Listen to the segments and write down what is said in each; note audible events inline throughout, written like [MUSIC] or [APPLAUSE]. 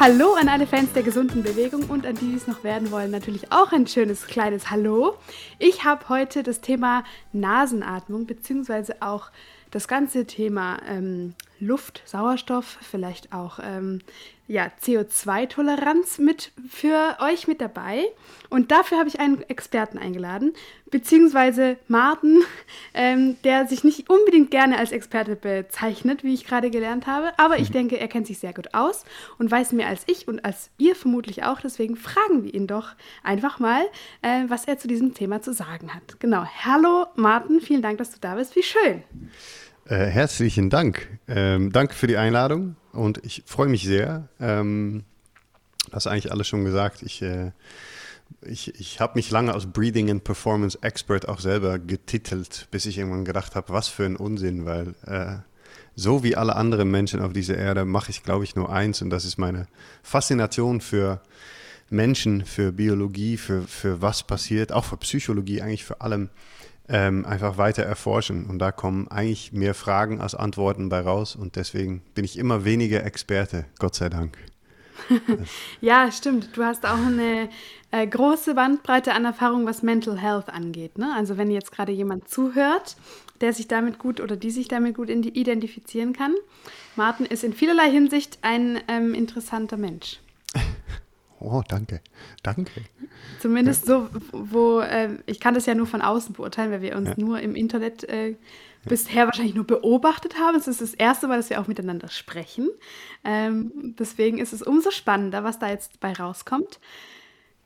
Hallo an alle Fans der gesunden Bewegung und an die, die es noch werden wollen, natürlich auch ein schönes kleines Hallo. Ich habe heute das Thema Nasenatmung beziehungsweise auch das ganze Thema ähm, Luft, Sauerstoff, vielleicht auch ähm, ja, CO2-Toleranz mit für euch mit dabei. Und dafür habe ich einen Experten eingeladen, beziehungsweise Martin, [LAUGHS] ähm, der sich nicht unbedingt gerne als Experte bezeichnet, wie ich gerade gelernt habe. Aber ich denke, er kennt sich sehr gut aus und weiß mehr als ich und als ihr vermutlich auch. Deswegen fragen wir ihn doch einfach mal, äh, was er zu diesem Thema zu sagen hat. Genau. Hallo Martin, vielen Dank, dass du da bist. Wie schön. Äh, herzlichen Dank. Ähm, danke für die Einladung und ich freue mich sehr. Ähm, hast eigentlich alles schon gesagt. Ich, äh, ich, ich habe mich lange als Breathing and Performance Expert auch selber getitelt, bis ich irgendwann gedacht habe, was für ein Unsinn, weil äh, so wie alle anderen Menschen auf dieser Erde mache ich, glaube ich, nur eins und das ist meine Faszination für Menschen, für Biologie, für, für was passiert, auch für Psychologie, eigentlich für allem ähm, einfach weiter erforschen. Und da kommen eigentlich mehr Fragen als Antworten bei raus. Und deswegen bin ich immer weniger Experte, Gott sei Dank. [LAUGHS] ja, stimmt. Du hast auch eine äh, große Bandbreite an Erfahrung, was Mental Health angeht. Ne? Also wenn jetzt gerade jemand zuhört, der sich damit gut oder die sich damit gut identifizieren kann. Martin ist in vielerlei Hinsicht ein ähm, interessanter Mensch. Oh, danke. Danke. Zumindest ja. so, wo äh, ich kann das ja nur von außen beurteilen, weil wir uns ja. nur im Internet äh, bisher wahrscheinlich nur beobachtet haben. Es ist das erste Mal, dass wir auch miteinander sprechen. Ähm, deswegen ist es umso spannender, was da jetzt bei rauskommt.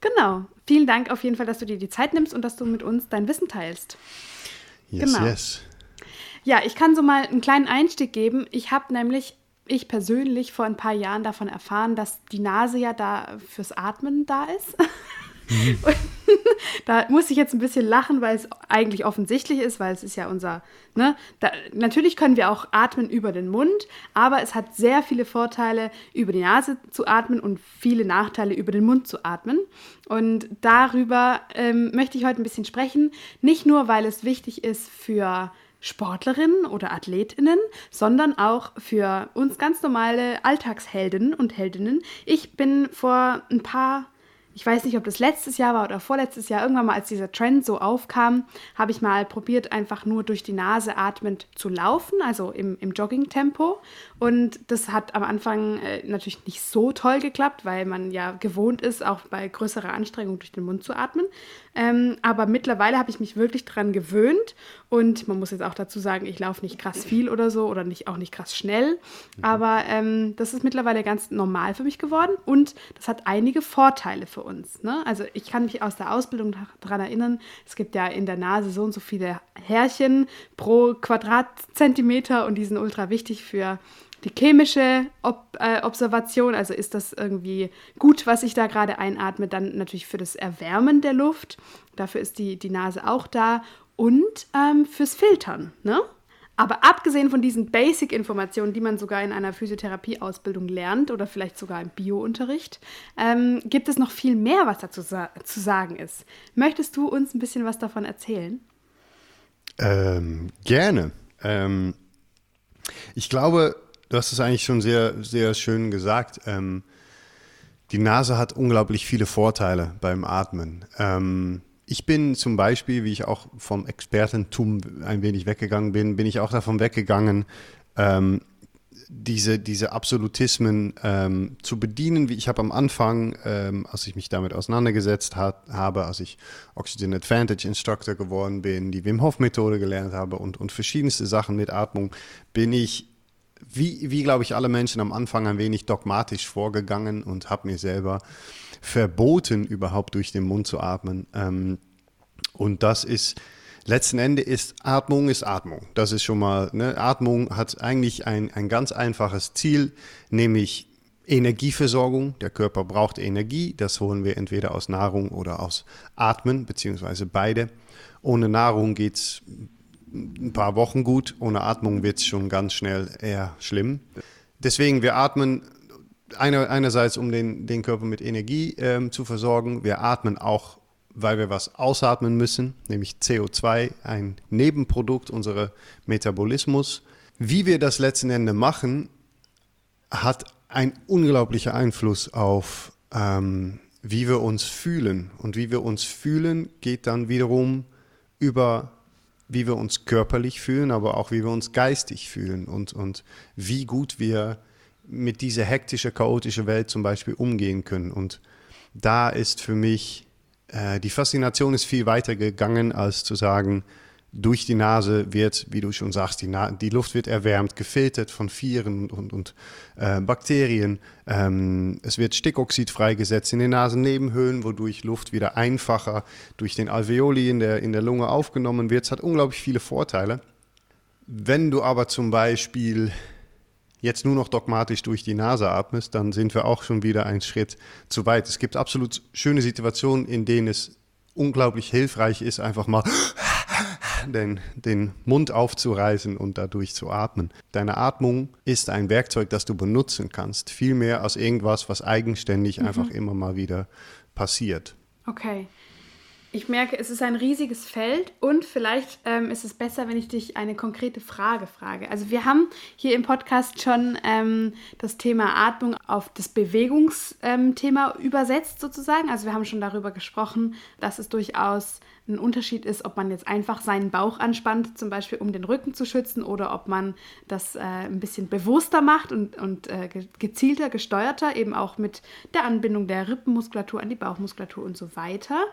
Genau. Vielen Dank auf jeden Fall, dass du dir die Zeit nimmst und dass du mit uns dein Wissen teilst. Yes, genau. yes. Ja, ich kann so mal einen kleinen Einstieg geben. Ich habe nämlich ich persönlich vor ein paar Jahren davon erfahren, dass die Nase ja da fürs Atmen da ist. [LAUGHS] Mhm. da muss ich jetzt ein bisschen lachen, weil es eigentlich offensichtlich ist, weil es ist ja unser, ne, da, natürlich können wir auch atmen über den Mund, aber es hat sehr viele Vorteile, über die Nase zu atmen und viele Nachteile, über den Mund zu atmen. Und darüber ähm, möchte ich heute ein bisschen sprechen, nicht nur, weil es wichtig ist für Sportlerinnen oder Athletinnen, sondern auch für uns ganz normale Alltagsheldinnen und Heldinnen. Ich bin vor ein paar ich weiß nicht, ob das letztes Jahr war oder vorletztes Jahr, irgendwann mal, als dieser Trend so aufkam, habe ich mal probiert, einfach nur durch die Nase atmend zu laufen, also im, im Jogging-Tempo. Und das hat am Anfang äh, natürlich nicht so toll geklappt, weil man ja gewohnt ist, auch bei größerer Anstrengung durch den Mund zu atmen. Ähm, aber mittlerweile habe ich mich wirklich daran gewöhnt. Und man muss jetzt auch dazu sagen, ich laufe nicht krass viel oder so oder nicht, auch nicht krass schnell. Mhm. Aber ähm, das ist mittlerweile ganz normal für mich geworden. Und das hat einige Vorteile für uns. Ne? Also ich kann mich aus der Ausbildung daran erinnern, es gibt ja in der Nase so und so viele Härchen pro Quadratzentimeter und die sind ultra wichtig für die chemische Ob äh, Observation, also ist das irgendwie gut, was ich da gerade einatme, dann natürlich für das Erwärmen der Luft, dafür ist die, die Nase auch da und ähm, fürs Filtern. Ne? Aber abgesehen von diesen Basic-Informationen, die man sogar in einer Physiotherapie-Ausbildung lernt oder vielleicht sogar im Bio-Unterricht, ähm, gibt es noch viel mehr, was dazu sa zu sagen ist. Möchtest du uns ein bisschen was davon erzählen? Ähm, gerne. Ähm, ich glaube, du hast es eigentlich schon sehr, sehr schön gesagt. Ähm, die Nase hat unglaublich viele Vorteile beim Atmen. Ähm, ich bin zum Beispiel, wie ich auch vom Expertentum ein wenig weggegangen bin, bin ich auch davon weggegangen, ähm, diese, diese Absolutismen ähm, zu bedienen, wie ich habe am Anfang, ähm, als ich mich damit auseinandergesetzt hat, habe, als ich Oxygen Advantage Instructor geworden bin, die Wim Hof Methode gelernt habe und, und verschiedenste Sachen mit Atmung, bin ich, wie, wie glaube ich alle Menschen am Anfang ein wenig dogmatisch vorgegangen und habe mir selber verboten, überhaupt durch den Mund zu atmen. Ähm, und das ist, letzten Endes ist Atmung ist Atmung. Das ist schon mal, ne? Atmung hat eigentlich ein, ein ganz einfaches Ziel, nämlich Energieversorgung. Der Körper braucht Energie. Das holen wir entweder aus Nahrung oder aus Atmen, beziehungsweise beide. Ohne Nahrung geht es ein paar Wochen gut. Ohne Atmung wird es schon ganz schnell eher schlimm. Deswegen, wir atmen eine, einerseits, um den, den Körper mit Energie ähm, zu versorgen. Wir atmen auch, weil wir was ausatmen müssen, nämlich CO2, ein Nebenprodukt unseres Metabolismus. Wie wir das letzten Endes machen, hat ein unglaublicher Einfluss auf, ähm, wie wir uns fühlen. Und wie wir uns fühlen, geht dann wiederum über, wie wir uns körperlich fühlen, aber auch wie wir uns geistig fühlen und, und wie gut wir mit dieser hektischen, chaotischen Welt zum Beispiel umgehen können. Und da ist für mich, äh, die Faszination ist viel weiter gegangen, als zu sagen, durch die Nase wird, wie du schon sagst, die, Na die Luft wird erwärmt, gefiltert von Viren und, und äh, Bakterien. Ähm, es wird Stickoxid freigesetzt in den Nasennebenhöhlen, wodurch Luft wieder einfacher durch den Alveoli in der, in der Lunge aufgenommen wird. Es hat unglaublich viele Vorteile. Wenn du aber zum Beispiel jetzt nur noch dogmatisch durch die Nase atmest, dann sind wir auch schon wieder einen Schritt zu weit. Es gibt absolut schöne Situationen, in denen es unglaublich hilfreich ist, einfach mal den, den Mund aufzureißen und dadurch zu atmen. Deine Atmung ist ein Werkzeug, das du benutzen kannst, viel mehr als irgendwas, was eigenständig mhm. einfach immer mal wieder passiert. Okay. Ich merke, es ist ein riesiges Feld und vielleicht ähm, ist es besser, wenn ich dich eine konkrete Frage frage. Also wir haben hier im Podcast schon ähm, das Thema Atmung auf das Bewegungsthema ähm, übersetzt sozusagen. Also wir haben schon darüber gesprochen, dass es durchaus ein Unterschied ist, ob man jetzt einfach seinen Bauch anspannt, zum Beispiel um den Rücken zu schützen, oder ob man das äh, ein bisschen bewusster macht und, und äh, gezielter, gesteuerter, eben auch mit der Anbindung der Rippenmuskulatur an die Bauchmuskulatur und so weiter.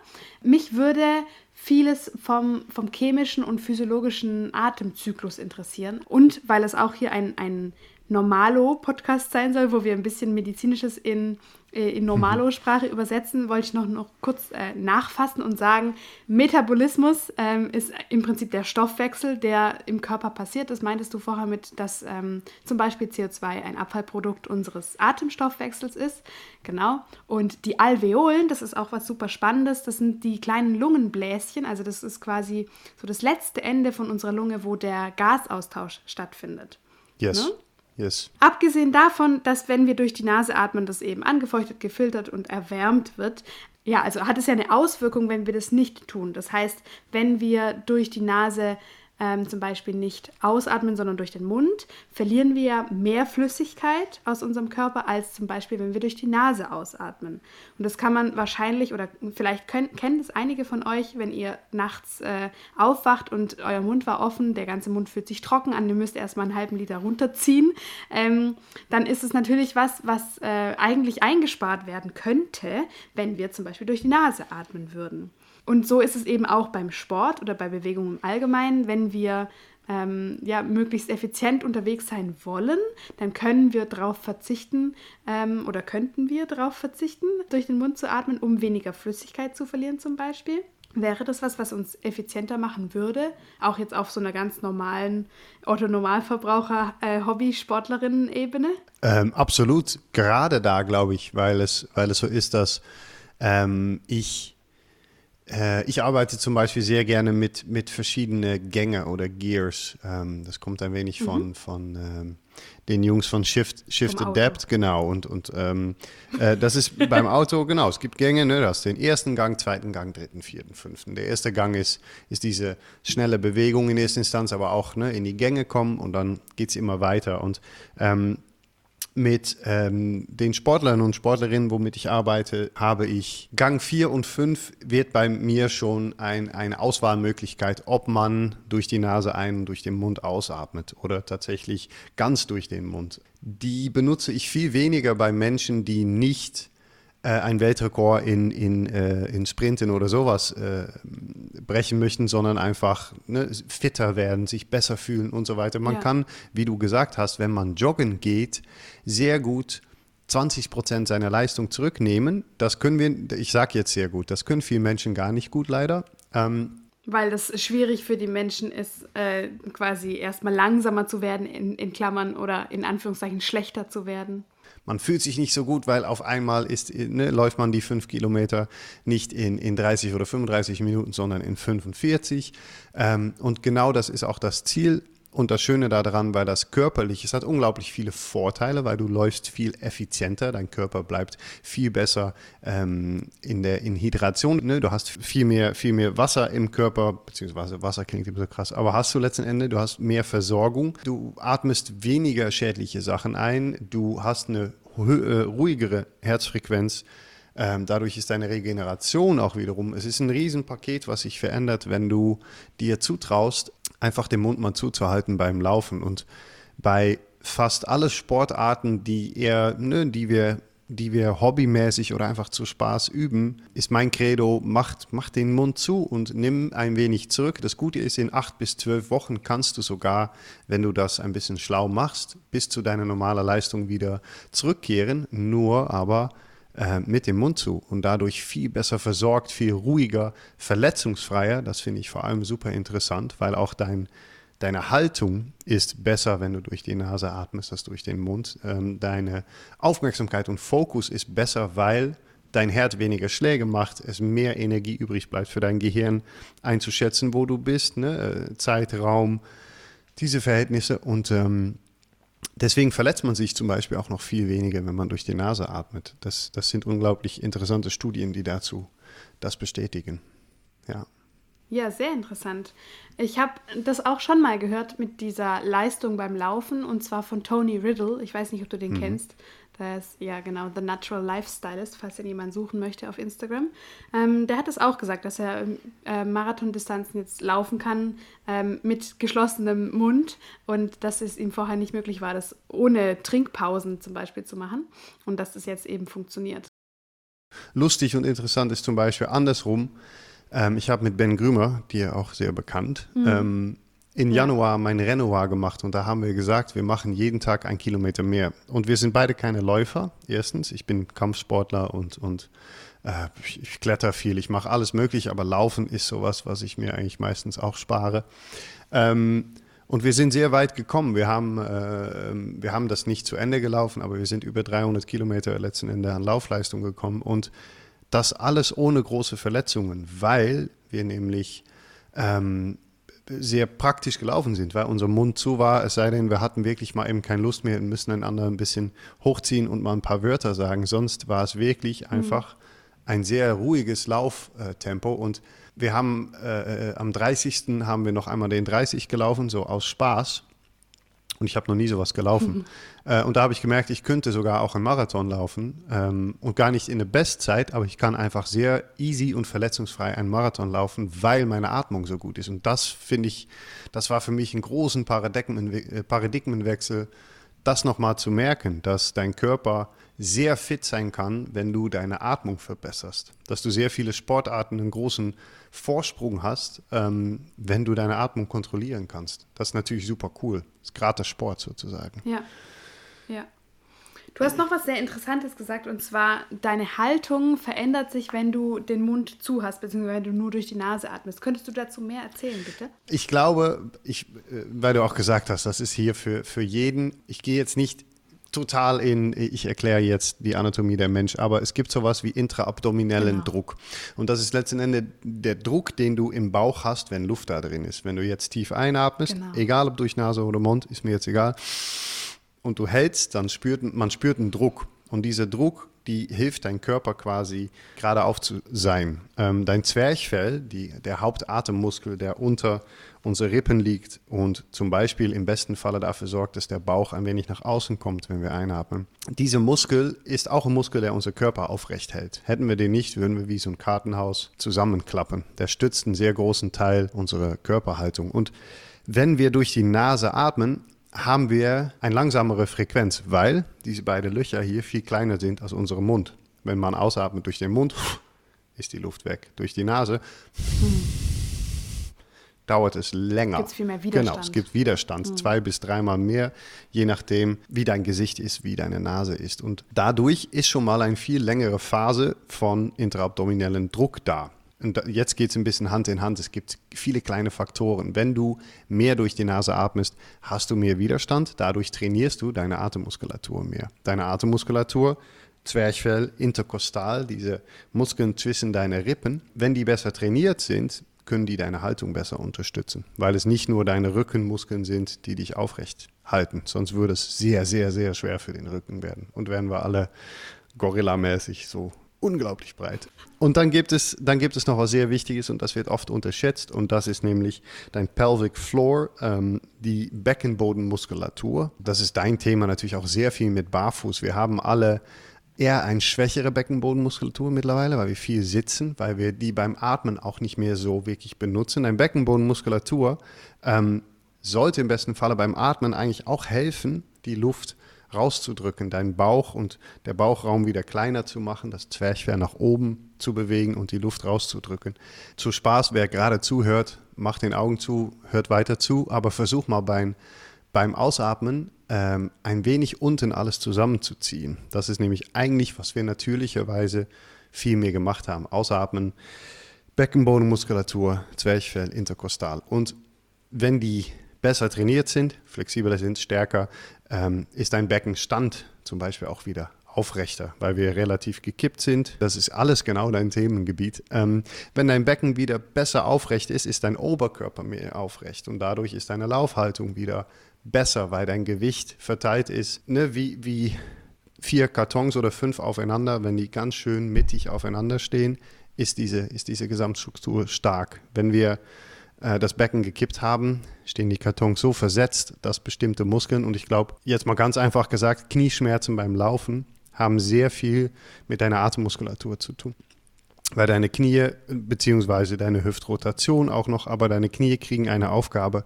Mich würde vieles vom, vom chemischen und physiologischen Atemzyklus interessieren und weil es auch hier ein, ein Normalo-Podcast sein soll, wo wir ein bisschen Medizinisches in in Normalo-Sprache übersetzen, wollte ich noch, noch kurz äh, nachfassen und sagen, Metabolismus ähm, ist im Prinzip der Stoffwechsel, der im Körper passiert. Das meintest du vorher mit, dass ähm, zum Beispiel CO2 ein Abfallprodukt unseres Atemstoffwechsels ist. Genau. Und die Alveolen, das ist auch was super Spannendes, das sind die kleinen Lungenbläschen, also das ist quasi so das letzte Ende von unserer Lunge, wo der Gasaustausch stattfindet. Yes. Ne? Yes. Abgesehen davon, dass wenn wir durch die Nase atmen, das eben angefeuchtet, gefiltert und erwärmt wird. Ja, also hat es ja eine Auswirkung, wenn wir das nicht tun. Das heißt, wenn wir durch die Nase ähm, zum Beispiel nicht ausatmen, sondern durch den Mund, verlieren wir mehr Flüssigkeit aus unserem Körper als zum Beispiel, wenn wir durch die Nase ausatmen. Und das kann man wahrscheinlich oder vielleicht können, kennen es einige von euch, wenn ihr nachts äh, aufwacht und euer Mund war offen, der ganze Mund fühlt sich trocken an, ihr müsst erstmal einen halben Liter runterziehen, ähm, dann ist es natürlich was, was äh, eigentlich eingespart werden könnte, wenn wir zum Beispiel durch die Nase atmen würden. Und so ist es eben auch beim Sport oder bei Bewegung im Allgemeinen. Wenn wir ähm, ja, möglichst effizient unterwegs sein wollen, dann können wir darauf verzichten ähm, oder könnten wir darauf verzichten, durch den Mund zu atmen, um weniger Flüssigkeit zu verlieren zum Beispiel. Wäre das was, was uns effizienter machen würde? Auch jetzt auf so einer ganz normalen Otto-Normalverbraucher-Hobby-Sportlerinnen-Ebene? Äh, ähm, absolut. Gerade da, glaube ich, weil es, weil es so ist, dass ähm, ich ich arbeite zum Beispiel sehr gerne mit, mit verschiedenen Gänge oder Gears. Ähm, das kommt ein wenig von, mhm. von ähm, den Jungs von Shift, Shift Adapt, genau. Und, und ähm, äh, das ist [LAUGHS] beim Auto, genau, es gibt Gänge, ne, du hast den ersten Gang, zweiten Gang, dritten, vierten, fünften. Der erste Gang ist, ist diese schnelle Bewegung in erster Instanz, aber auch ne, in die Gänge kommen und dann geht es immer weiter. Und ähm, mit ähm, den Sportlern und Sportlerinnen, womit ich arbeite, habe ich Gang 4 und 5 wird bei mir schon ein, eine Auswahlmöglichkeit, ob man durch die Nase ein und durch den Mund ausatmet oder tatsächlich ganz durch den Mund. Die benutze ich viel weniger bei Menschen, die nicht äh, ein Weltrekord in, in, äh, in Sprinten oder sowas äh, brechen möchten, sondern einfach ne, fitter werden, sich besser fühlen und so weiter. Man ja. kann, wie du gesagt hast, wenn man joggen geht, sehr gut 20 Prozent seiner Leistung zurücknehmen. Das können wir, ich sage jetzt sehr gut, das können viele Menschen gar nicht gut leider. Ähm, weil das schwierig für die Menschen ist, äh, quasi erstmal langsamer zu werden, in, in Klammern oder in Anführungszeichen schlechter zu werden man fühlt sich nicht so gut, weil auf einmal ist, ne, läuft man die fünf Kilometer nicht in, in 30 oder 35 Minuten, sondern in 45. Ähm, und genau das ist auch das Ziel und das Schöne daran, weil das körperlich, es hat unglaublich viele Vorteile, weil du läufst viel effizienter, dein Körper bleibt viel besser ähm, in der in Hydration. Ne? Du hast viel mehr, viel mehr Wasser im Körper, beziehungsweise Wasser klingt immer so krass, aber hast du letzten Endes, du hast mehr Versorgung, du atmest weniger schädliche Sachen ein, du hast eine ruhigere Herzfrequenz. Ähm, dadurch ist deine Regeneration auch wiederum, es ist ein Riesenpaket, was sich verändert, wenn du dir zutraust, einfach den Mund mal zuzuhalten beim Laufen. Und bei fast alle Sportarten, die eher, ne, die wir die wir hobbymäßig oder einfach zu Spaß üben, ist mein Credo, macht, mach den Mund zu und nimm ein wenig zurück. Das Gute ist, in acht bis zwölf Wochen kannst du sogar, wenn du das ein bisschen schlau machst, bis zu deiner normalen Leistung wieder zurückkehren, nur aber äh, mit dem Mund zu und dadurch viel besser versorgt, viel ruhiger, verletzungsfreier. Das finde ich vor allem super interessant, weil auch dein deine Haltung ist besser, wenn du durch die Nase atmest, als durch den Mund. Ähm, deine Aufmerksamkeit und Fokus ist besser, weil dein Herz weniger Schläge macht, es mehr Energie übrig bleibt für dein Gehirn einzuschätzen, wo du bist, ne? Äh, Zeitraum, diese Verhältnisse. Und ähm, deswegen verletzt man sich zum Beispiel auch noch viel weniger, wenn man durch die Nase atmet. Das, das sind unglaublich interessante Studien, die dazu das bestätigen. Ja. Ja, sehr interessant. Ich habe das auch schon mal gehört mit dieser Leistung beim Laufen und zwar von Tony Riddle. Ich weiß nicht, ob du den mhm. kennst. Der ist ja genau The Natural Lifestylist, falls ihr jemanden suchen möchte auf Instagram. Ähm, der hat es auch gesagt, dass er äh, Marathondistanzen jetzt laufen kann ähm, mit geschlossenem Mund und dass es ihm vorher nicht möglich war, das ohne Trinkpausen zum Beispiel zu machen und dass das jetzt eben funktioniert. Lustig und interessant ist zum Beispiel andersrum ähm, ich habe mit Ben Grümer, dir auch sehr bekannt, mhm. In Januar mein Renoir gemacht und da haben wir gesagt, wir machen jeden Tag ein Kilometer mehr. Und wir sind beide keine Läufer, erstens. Ich bin Kampfsportler und, und äh, ich, ich kletter viel, ich mache alles möglich, aber Laufen ist sowas, was ich mir eigentlich meistens auch spare. Ähm, und wir sind sehr weit gekommen. Wir haben, äh, wir haben das nicht zu Ende gelaufen, aber wir sind über 300 Kilometer letzten Endes an Laufleistung gekommen. Und das alles ohne große Verletzungen, weil wir nämlich ähm, sehr praktisch gelaufen sind, weil unser Mund zu war, es sei denn, wir hatten wirklich mal eben keine Lust mehr und müssen einander ein bisschen hochziehen und mal ein paar Wörter sagen. Sonst war es wirklich mhm. einfach ein sehr ruhiges Lauftempo und wir haben äh, äh am 30. haben wir noch einmal den 30 gelaufen, so aus Spaß. Und ich habe noch nie sowas gelaufen. Mhm. [LAUGHS] Äh, und da habe ich gemerkt, ich könnte sogar auch einen Marathon laufen. Ähm, und gar nicht in der Bestzeit, aber ich kann einfach sehr easy und verletzungsfrei einen Marathon laufen, weil meine Atmung so gut ist. Und das finde ich, das war für mich ein großen äh, Paradigmenwechsel, das nochmal zu merken, dass dein Körper sehr fit sein kann, wenn du deine Atmung verbesserst. Dass du sehr viele Sportarten einen großen Vorsprung hast, ähm, wenn du deine Atmung kontrollieren kannst. Das ist natürlich super cool. Das ist gratis Sport sozusagen. Ja, ja. Du hast noch was sehr Interessantes gesagt und zwar, deine Haltung verändert sich, wenn du den Mund zu hast, beziehungsweise wenn du nur durch die Nase atmest. Könntest du dazu mehr erzählen, bitte? Ich glaube, ich, äh, weil du auch gesagt hast, das ist hier für, für jeden. Ich gehe jetzt nicht total in, ich erkläre jetzt die Anatomie der Mensch, aber es gibt sowas wie intraabdominellen genau. Druck. Und das ist letzten Endes der Druck, den du im Bauch hast, wenn Luft da drin ist. Wenn du jetzt tief einatmest, genau. egal ob durch Nase oder Mund, ist mir jetzt egal, und du hältst, dann spürt man spürt einen Druck. Und dieser Druck die hilft dein Körper quasi gerade auf zu sein. Ähm, dein Zwerchfell, die, der Hauptatemmuskel, der unter unsere Rippen liegt und zum Beispiel im besten Falle dafür sorgt, dass der Bauch ein wenig nach außen kommt, wenn wir einatmen. Dieser Muskel ist auch ein Muskel, der unser Körper aufrecht hält. Hätten wir den nicht, würden wir wie so ein Kartenhaus zusammenklappen. Der stützt einen sehr großen Teil unserer Körperhaltung. Und wenn wir durch die Nase atmen, haben wir eine langsamere Frequenz, weil diese beiden Löcher hier viel kleiner sind als unser Mund. Wenn man ausatmet durch den Mund, [LAUGHS] ist die Luft weg. Durch die Nase hm. [LAUGHS] dauert es länger. Gibt viel mehr Widerstand. Genau, es gibt Widerstand, hm. zwei bis dreimal mehr, je nachdem, wie dein Gesicht ist, wie deine Nase ist. Und dadurch ist schon mal eine viel längere Phase von intraabdominellen Druck da. Und jetzt geht es ein bisschen Hand in Hand. Es gibt viele kleine Faktoren. Wenn du mehr durch die Nase atmest, hast du mehr Widerstand. Dadurch trainierst du deine Atemmuskulatur mehr. Deine Atemmuskulatur, Zwerchfell, Interkostal, diese Muskeln zwischen deinen Rippen, wenn die besser trainiert sind, können die deine Haltung besser unterstützen. Weil es nicht nur deine Rückenmuskeln sind, die dich aufrecht halten. Sonst würde es sehr, sehr, sehr schwer für den Rücken werden. Und wären wir alle gorillamäßig so unglaublich breit. Und dann gibt es, dann gibt es noch was sehr Wichtiges und das wird oft unterschätzt und das ist nämlich dein Pelvic Floor, ähm, die Beckenbodenmuskulatur. Das ist dein Thema natürlich auch sehr viel mit Barfuß. Wir haben alle eher eine schwächere Beckenbodenmuskulatur mittlerweile, weil wir viel sitzen, weil wir die beim Atmen auch nicht mehr so wirklich benutzen. Deine Beckenbodenmuskulatur ähm, sollte im besten Falle beim Atmen eigentlich auch helfen, die Luft rauszudrücken, deinen Bauch und der Bauchraum wieder kleiner zu machen, das Zwerchfell nach oben zu bewegen und die Luft rauszudrücken. Zu Spaß, wer gerade zuhört, macht den Augen zu, hört weiter zu, aber versuch mal beim, beim Ausatmen ähm, ein wenig unten alles zusammenzuziehen. Das ist nämlich eigentlich, was wir natürlicherweise viel mehr gemacht haben. Ausatmen, Beckenbodenmuskulatur, Zwerchfell, Interkostal. Und wenn die besser trainiert sind, flexibler sind, stärker, ähm, ist dein Beckenstand zum Beispiel auch wieder aufrechter, weil wir relativ gekippt sind. Das ist alles genau dein Themengebiet. Ähm, wenn dein Becken wieder besser aufrecht ist, ist dein Oberkörper mehr aufrecht und dadurch ist deine Laufhaltung wieder besser, weil dein Gewicht verteilt ist, ne, wie, wie vier Kartons oder fünf aufeinander, wenn die ganz schön mittig aufeinander stehen, ist diese, ist diese Gesamtstruktur stark. Wenn wir das Becken gekippt haben, stehen die Kartons so versetzt, dass bestimmte Muskeln, und ich glaube, jetzt mal ganz einfach gesagt, Knieschmerzen beim Laufen haben sehr viel mit deiner Atemmuskulatur zu tun. Weil deine Knie, beziehungsweise deine Hüftrotation auch noch, aber deine Knie kriegen eine Aufgabe,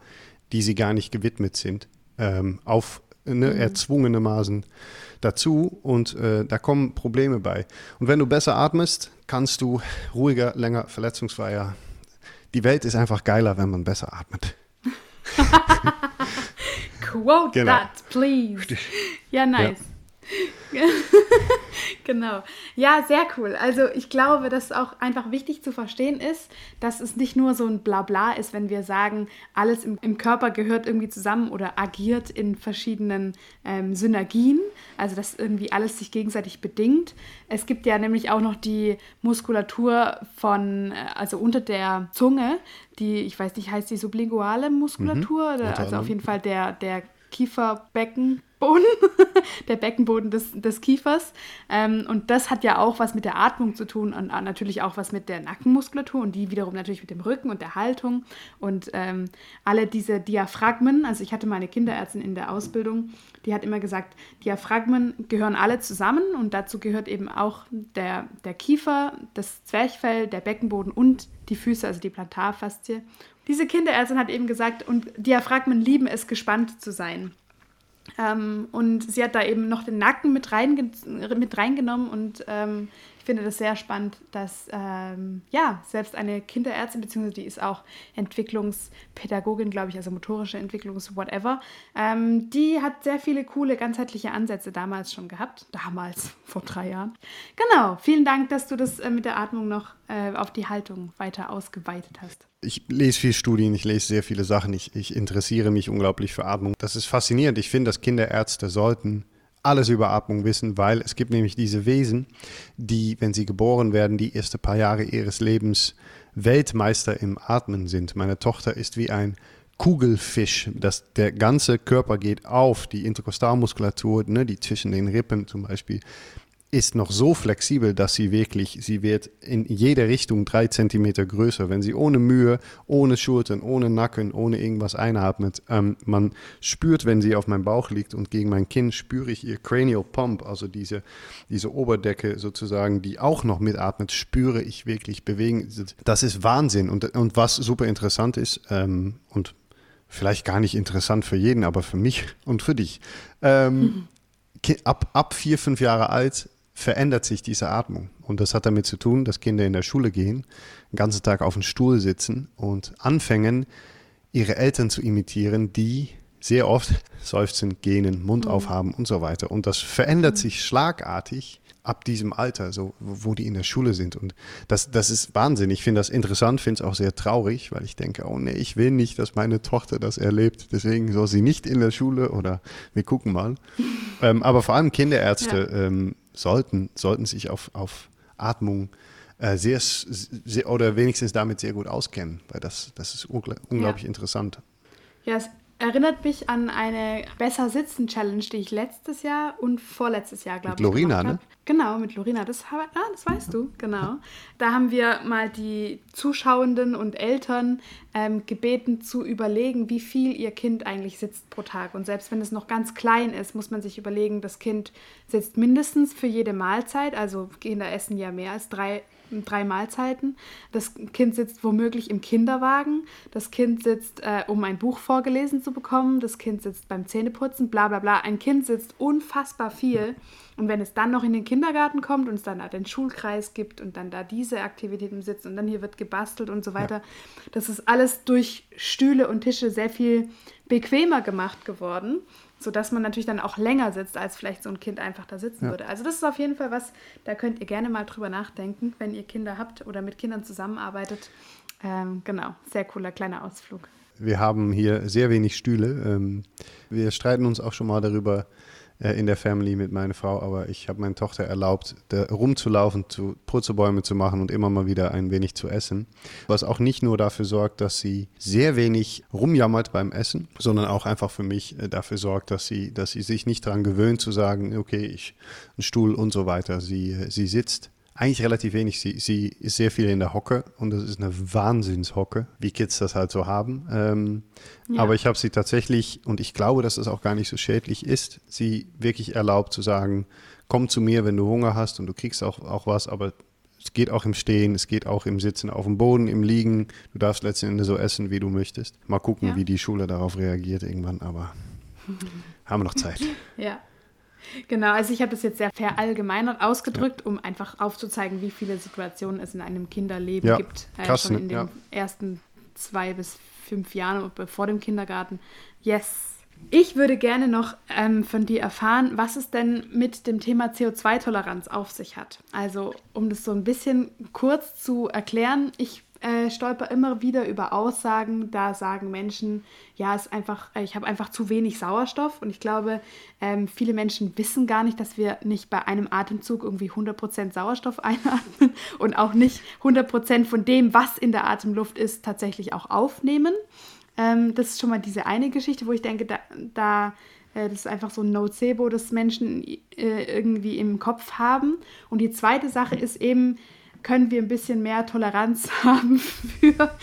die sie gar nicht gewidmet sind, ähm, auf ne, mhm. erzwungenermaßen dazu und äh, da kommen Probleme bei. Und wenn du besser atmest, kannst du ruhiger, länger, verletzungsfreier die Welt ist einfach geiler, wenn man besser atmet. [LAUGHS] Quote genau. that, please. Ja, nice. Ja. [LAUGHS] genau. Ja, sehr cool. Also ich glaube, dass auch einfach wichtig zu verstehen ist, dass es nicht nur so ein Blabla ist, wenn wir sagen, alles im, im Körper gehört irgendwie zusammen oder agiert in verschiedenen ähm, Synergien. Also dass irgendwie alles sich gegenseitig bedingt. Es gibt ja nämlich auch noch die Muskulatur von, äh, also unter der Zunge, die, ich weiß nicht, heißt die sublinguale Muskulatur, mhm, also auf jeden Fall der, der Kieferbecken Boden, [LAUGHS] der Beckenboden des, des Kiefers. Ähm, und das hat ja auch was mit der Atmung zu tun und natürlich auch was mit der Nackenmuskulatur und die wiederum natürlich mit dem Rücken und der Haltung. Und ähm, alle diese Diaphragmen, also ich hatte meine Kinderärztin in der Ausbildung, die hat immer gesagt, Diaphragmen gehören alle zusammen und dazu gehört eben auch der, der Kiefer, das Zwerchfell, der Beckenboden und die Füße, also die Plantarfaszie. Diese Kinderärztin hat eben gesagt, und Diaphragmen lieben es, gespannt zu sein. Ähm, und sie hat da eben noch den Nacken mit, reinge mit reingenommen und ähm, ich finde das sehr spannend, dass ähm, ja, selbst eine Kinderärztin, beziehungsweise die ist auch Entwicklungspädagogin, glaube ich, also motorische Entwicklungs whatever, ähm, die hat sehr viele coole ganzheitliche Ansätze damals schon gehabt. Damals, [LAUGHS] vor drei Jahren. Genau, vielen Dank, dass du das äh, mit der Atmung noch äh, auf die Haltung weiter ausgeweitet hast. Ich lese viel Studien, ich lese sehr viele Sachen, ich, ich interessiere mich unglaublich für Atmung. Das ist faszinierend. Ich finde, dass Kinderärzte sollten alles über Atmung wissen, weil es gibt nämlich diese Wesen, die, wenn sie geboren werden, die ersten paar Jahre ihres Lebens Weltmeister im Atmen sind. Meine Tochter ist wie ein Kugelfisch. Das, der ganze Körper geht auf, die Interkostalmuskulatur, ne, die zwischen den Rippen zum Beispiel, ist noch so flexibel, dass sie wirklich, sie wird in jede Richtung drei Zentimeter größer. Wenn sie ohne Mühe, ohne Schultern, ohne Nacken, ohne irgendwas einatmet, ähm, man spürt, wenn sie auf meinem Bauch liegt und gegen mein Kinn spüre ich ihr Cranial Pump, also diese, diese Oberdecke sozusagen, die auch noch mitatmet, spüre ich wirklich bewegen. Das ist Wahnsinn. Und, und was super interessant ist, ähm, und vielleicht gar nicht interessant für jeden, aber für mich und für dich. Ähm. [LAUGHS] Ab, ab vier, fünf Jahre alt verändert sich diese Atmung. Und das hat damit zu tun, dass Kinder in der Schule gehen, den ganzen Tag auf dem Stuhl sitzen und anfangen, ihre Eltern zu imitieren, die sehr oft [LAUGHS] seufzen, gähnen, Mund mhm. aufhaben und so weiter. Und das verändert mhm. sich schlagartig ab diesem Alter, so wo die in der Schule sind. Und das, das ist Wahnsinn. Ich finde das interessant, finde es auch sehr traurig, weil ich denke, oh nee, ich will nicht, dass meine Tochter das erlebt. Deswegen soll sie nicht in der Schule oder wir gucken mal. [LAUGHS] ähm, aber vor allem Kinderärzte ja. ähm, sollten, sollten sich auf, auf Atmung äh, sehr, sehr, oder wenigstens damit sehr gut auskennen, weil das, das ist ungl unglaublich ja. interessant. Ja, es erinnert mich an eine Besser Sitzen Challenge, die ich letztes Jahr und vorletztes Jahr, glaube ich. Lorina, ne? Genau, mit Lorina. Das, ah, das weißt du, genau. Da haben wir mal die Zuschauenden und Eltern ähm, gebeten zu überlegen, wie viel ihr Kind eigentlich sitzt pro Tag. Und selbst wenn es noch ganz klein ist, muss man sich überlegen, das Kind sitzt mindestens für jede Mahlzeit. Also Kinder essen ja mehr als drei drei Mahlzeiten. Das Kind sitzt womöglich im Kinderwagen. Das Kind sitzt, äh, um ein Buch vorgelesen zu bekommen. Das Kind sitzt beim Zähneputzen, bla bla bla. Ein Kind sitzt unfassbar viel. Und wenn es dann noch in den Kindergarten kommt und es dann da den Schulkreis gibt und dann da diese Aktivitäten sitzt und dann hier wird gebastelt und so weiter, ja. das ist alles durch Stühle und Tische sehr viel bequemer gemacht geworden sodass man natürlich dann auch länger sitzt, als vielleicht so ein Kind einfach da sitzen ja. würde. Also das ist auf jeden Fall was, da könnt ihr gerne mal drüber nachdenken, wenn ihr Kinder habt oder mit Kindern zusammenarbeitet. Ähm, genau, sehr cooler kleiner Ausflug. Wir haben hier sehr wenig Stühle. Ähm, wir streiten uns auch schon mal darüber, in der Family mit meiner Frau, aber ich habe meiner Tochter erlaubt, rumzulaufen, zu Purzelbäume zu machen und immer mal wieder ein wenig zu essen. Was auch nicht nur dafür sorgt, dass sie sehr wenig rumjammert beim Essen, sondern auch einfach für mich äh, dafür sorgt, dass sie, dass sie sich nicht daran gewöhnt zu sagen, okay, ich, ein Stuhl und so weiter. Sie, äh, sie sitzt eigentlich relativ wenig. Sie, sie ist sehr viel in der Hocke und das ist eine Wahnsinnshocke, wie Kids das halt so haben. Ähm, ja. Aber ich habe sie tatsächlich, und ich glaube, dass das auch gar nicht so schädlich ist, sie wirklich erlaubt zu sagen, komm zu mir, wenn du Hunger hast und du kriegst auch, auch was, aber es geht auch im Stehen, es geht auch im Sitzen auf dem Boden, im Liegen. Du darfst letztendlich so essen, wie du möchtest. Mal gucken, ja. wie die Schule darauf reagiert irgendwann, aber [LAUGHS] haben wir noch Zeit. Ja. Genau, also ich habe das jetzt sehr verallgemeinert ausgedrückt, ja. um einfach aufzuzeigen, wie viele Situationen es in einem Kinderleben ja. gibt. Äh, Krass, schon in den ja. ersten zwei bis fünf Jahren vor dem Kindergarten. Yes. Ich würde gerne noch ähm, von dir erfahren, was es denn mit dem Thema CO2-Toleranz auf sich hat. Also, um das so ein bisschen kurz zu erklären, ich äh, stolper immer wieder über Aussagen, da sagen Menschen, ja, ist einfach, äh, ich habe einfach zu wenig Sauerstoff und ich glaube, ähm, viele Menschen wissen gar nicht, dass wir nicht bei einem Atemzug irgendwie 100% Sauerstoff [LAUGHS] einatmen und auch nicht 100% von dem, was in der Atemluft ist, tatsächlich auch aufnehmen. Ähm, das ist schon mal diese eine Geschichte, wo ich denke, da, da äh, das ist einfach so ein Nocebo, das Menschen äh, irgendwie im Kopf haben. Und die zweite Sache ist eben, können wir ein bisschen mehr Toleranz [LAUGHS] haben für,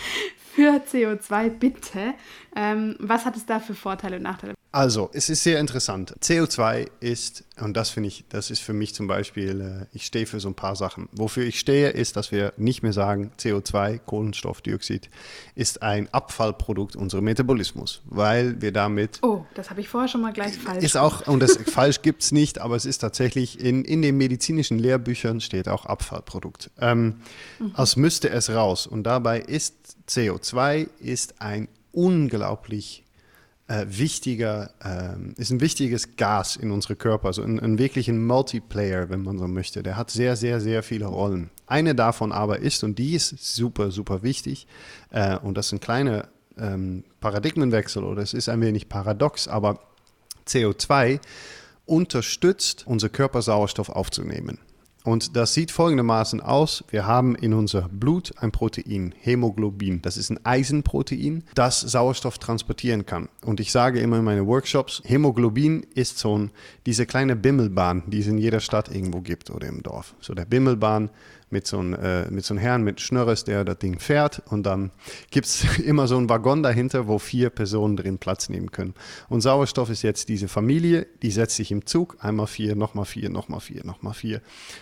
für CO2, bitte. Ähm, was hat es da für Vorteile und Nachteile? Also, es ist sehr interessant. CO2 ist, und das finde ich, das ist für mich zum Beispiel, äh, ich stehe für so ein paar Sachen. Wofür ich stehe, ist, dass wir nicht mehr sagen, CO2, Kohlenstoffdioxid, ist ein Abfallprodukt unseres Metabolismus, weil wir damit. Oh, das habe ich vorher schon mal gleich falsch. Ist auch, und das [LAUGHS] falsch gibt es nicht, aber es ist tatsächlich, in, in den medizinischen Lehrbüchern steht auch Abfallprodukt. Ähm, mhm. Als müsste es raus. Und dabei ist CO2 ist ein unglaublich äh, wichtiger, äh, ist ein wichtiges Gas in unsere Körper, also ein, ein wirklichen Multiplayer, wenn man so möchte. Der hat sehr, sehr, sehr viele Rollen. Eine davon aber ist, und die ist super, super wichtig, äh, und das ist ein kleiner ähm, Paradigmenwechsel oder es ist ein wenig paradox, aber CO2 unterstützt unser Körper Sauerstoff aufzunehmen. Und das sieht folgendermaßen aus. Wir haben in unser Blut ein Protein, Hämoglobin. Das ist ein Eisenprotein, das Sauerstoff transportieren kann. Und ich sage immer in meinen Workshops, Hämoglobin ist so ein, diese kleine Bimmelbahn, die es in jeder Stadt irgendwo gibt oder im Dorf. So der Bimmelbahn mit so einem äh, mit so einem Herrn mit Schnörres, der das Ding fährt. Und dann gibt es [LAUGHS] immer so einen Waggon dahinter, wo vier Personen drin Platz nehmen können. Und Sauerstoff ist jetzt diese Familie, die setzt sich im Zug, einmal vier, nochmal vier, nochmal vier, nochmal vier.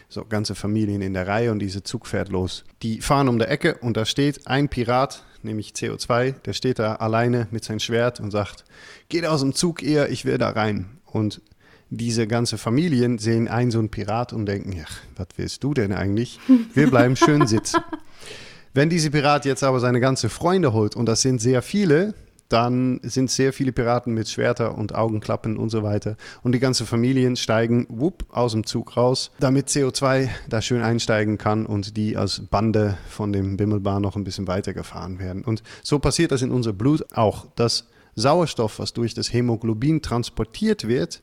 So ganze Familien in der Reihe und dieser Zug fährt los. Die fahren um der Ecke und da steht ein Pirat, nämlich CO2, der steht da alleine mit seinem Schwert und sagt, geht aus dem Zug eher, ich will da rein. Und diese ganze Familien sehen einen so einen Pirat und denken, ja, was willst du denn eigentlich? Wir bleiben schön sitzen. [LAUGHS] Wenn diese Pirat jetzt aber seine ganze Freunde holt, und das sind sehr viele, dann sind sehr viele Piraten mit Schwerter und Augenklappen und so weiter. Und die ganze Familien steigen wupp, aus dem Zug raus, damit CO2 da schön einsteigen kann und die als Bande von dem Bimmelbahn noch ein bisschen weiter gefahren werden. Und so passiert das in unser Blut auch. Das Sauerstoff, was durch das Hämoglobin transportiert wird,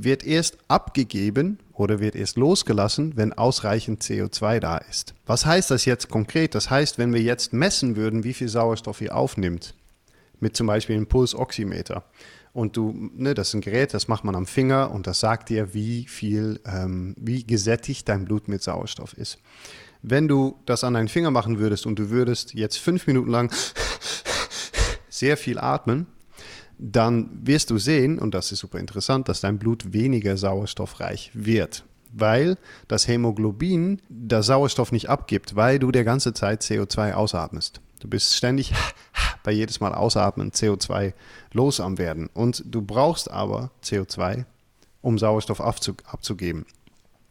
wird erst abgegeben oder wird erst losgelassen, wenn ausreichend CO2 da ist. Was heißt das jetzt konkret? Das heißt, wenn wir jetzt messen würden, wie viel Sauerstoff ihr aufnimmt, mit zum Beispiel einem Pulsoximeter. Und du, ne, das ist ein Gerät, das macht man am Finger und das sagt dir, wie viel, ähm, wie gesättigt dein Blut mit Sauerstoff ist. Wenn du das an deinen Finger machen würdest und du würdest jetzt fünf Minuten lang [LAUGHS] sehr viel atmen, dann wirst du sehen, und das ist super interessant, dass dein Blut weniger sauerstoffreich wird, weil das Hämoglobin das Sauerstoff nicht abgibt, weil du der ganze Zeit CO2 ausatmest. Du bist ständig [LAUGHS] bei jedes Mal ausatmen CO2 los am werden und du brauchst aber CO2, um Sauerstoff abzugeben.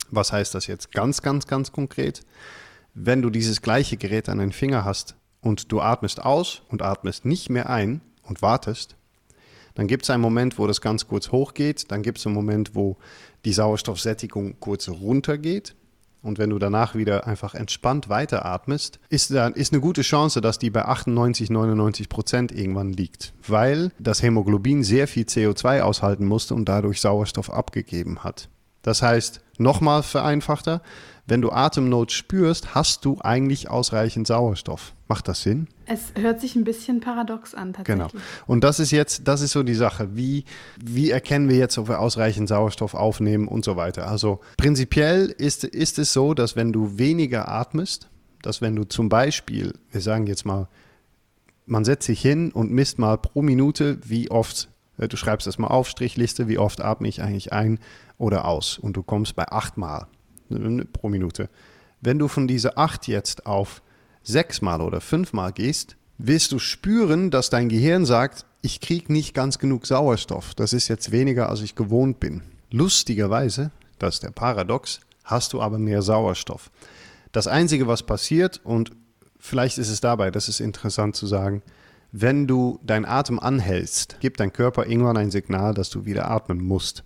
Was heißt das jetzt ganz, ganz, ganz konkret? Wenn du dieses gleiche Gerät an den Finger hast und du atmest aus und atmest nicht mehr ein und wartest, dann gibt es einen Moment, wo das ganz kurz hochgeht, dann gibt es einen Moment, wo die Sauerstoffsättigung kurz runtergeht. Und wenn du danach wieder einfach entspannt weiteratmest, ist, da, ist eine gute Chance, dass die bei 98, 99 Prozent irgendwann liegt, weil das Hämoglobin sehr viel CO2 aushalten musste und dadurch Sauerstoff abgegeben hat. Das heißt, nochmal vereinfachter, wenn du Atemnot spürst, hast du eigentlich ausreichend Sauerstoff. Macht das Sinn? Es hört sich ein bisschen paradox an, tatsächlich. Genau. Und das ist jetzt, das ist so die Sache. Wie, wie erkennen wir jetzt, ob wir ausreichend Sauerstoff aufnehmen und so weiter? Also prinzipiell ist, ist es so, dass wenn du weniger atmest, dass wenn du zum Beispiel, wir sagen jetzt mal, man setzt sich hin und misst mal pro Minute, wie oft, du schreibst das mal auf, Strichliste, wie oft atme ich eigentlich ein oder aus. Und du kommst bei achtmal pro Minute. Wenn du von dieser acht jetzt auf sechsmal oder fünfmal gehst, wirst du spüren, dass dein Gehirn sagt, ich kriege nicht ganz genug Sauerstoff. Das ist jetzt weniger, als ich gewohnt bin. Lustigerweise, das ist der Paradox, hast du aber mehr Sauerstoff. Das Einzige, was passiert, und vielleicht ist es dabei, das ist interessant zu sagen, wenn du deinen Atem anhältst, gibt dein Körper irgendwann ein Signal, dass du wieder atmen musst.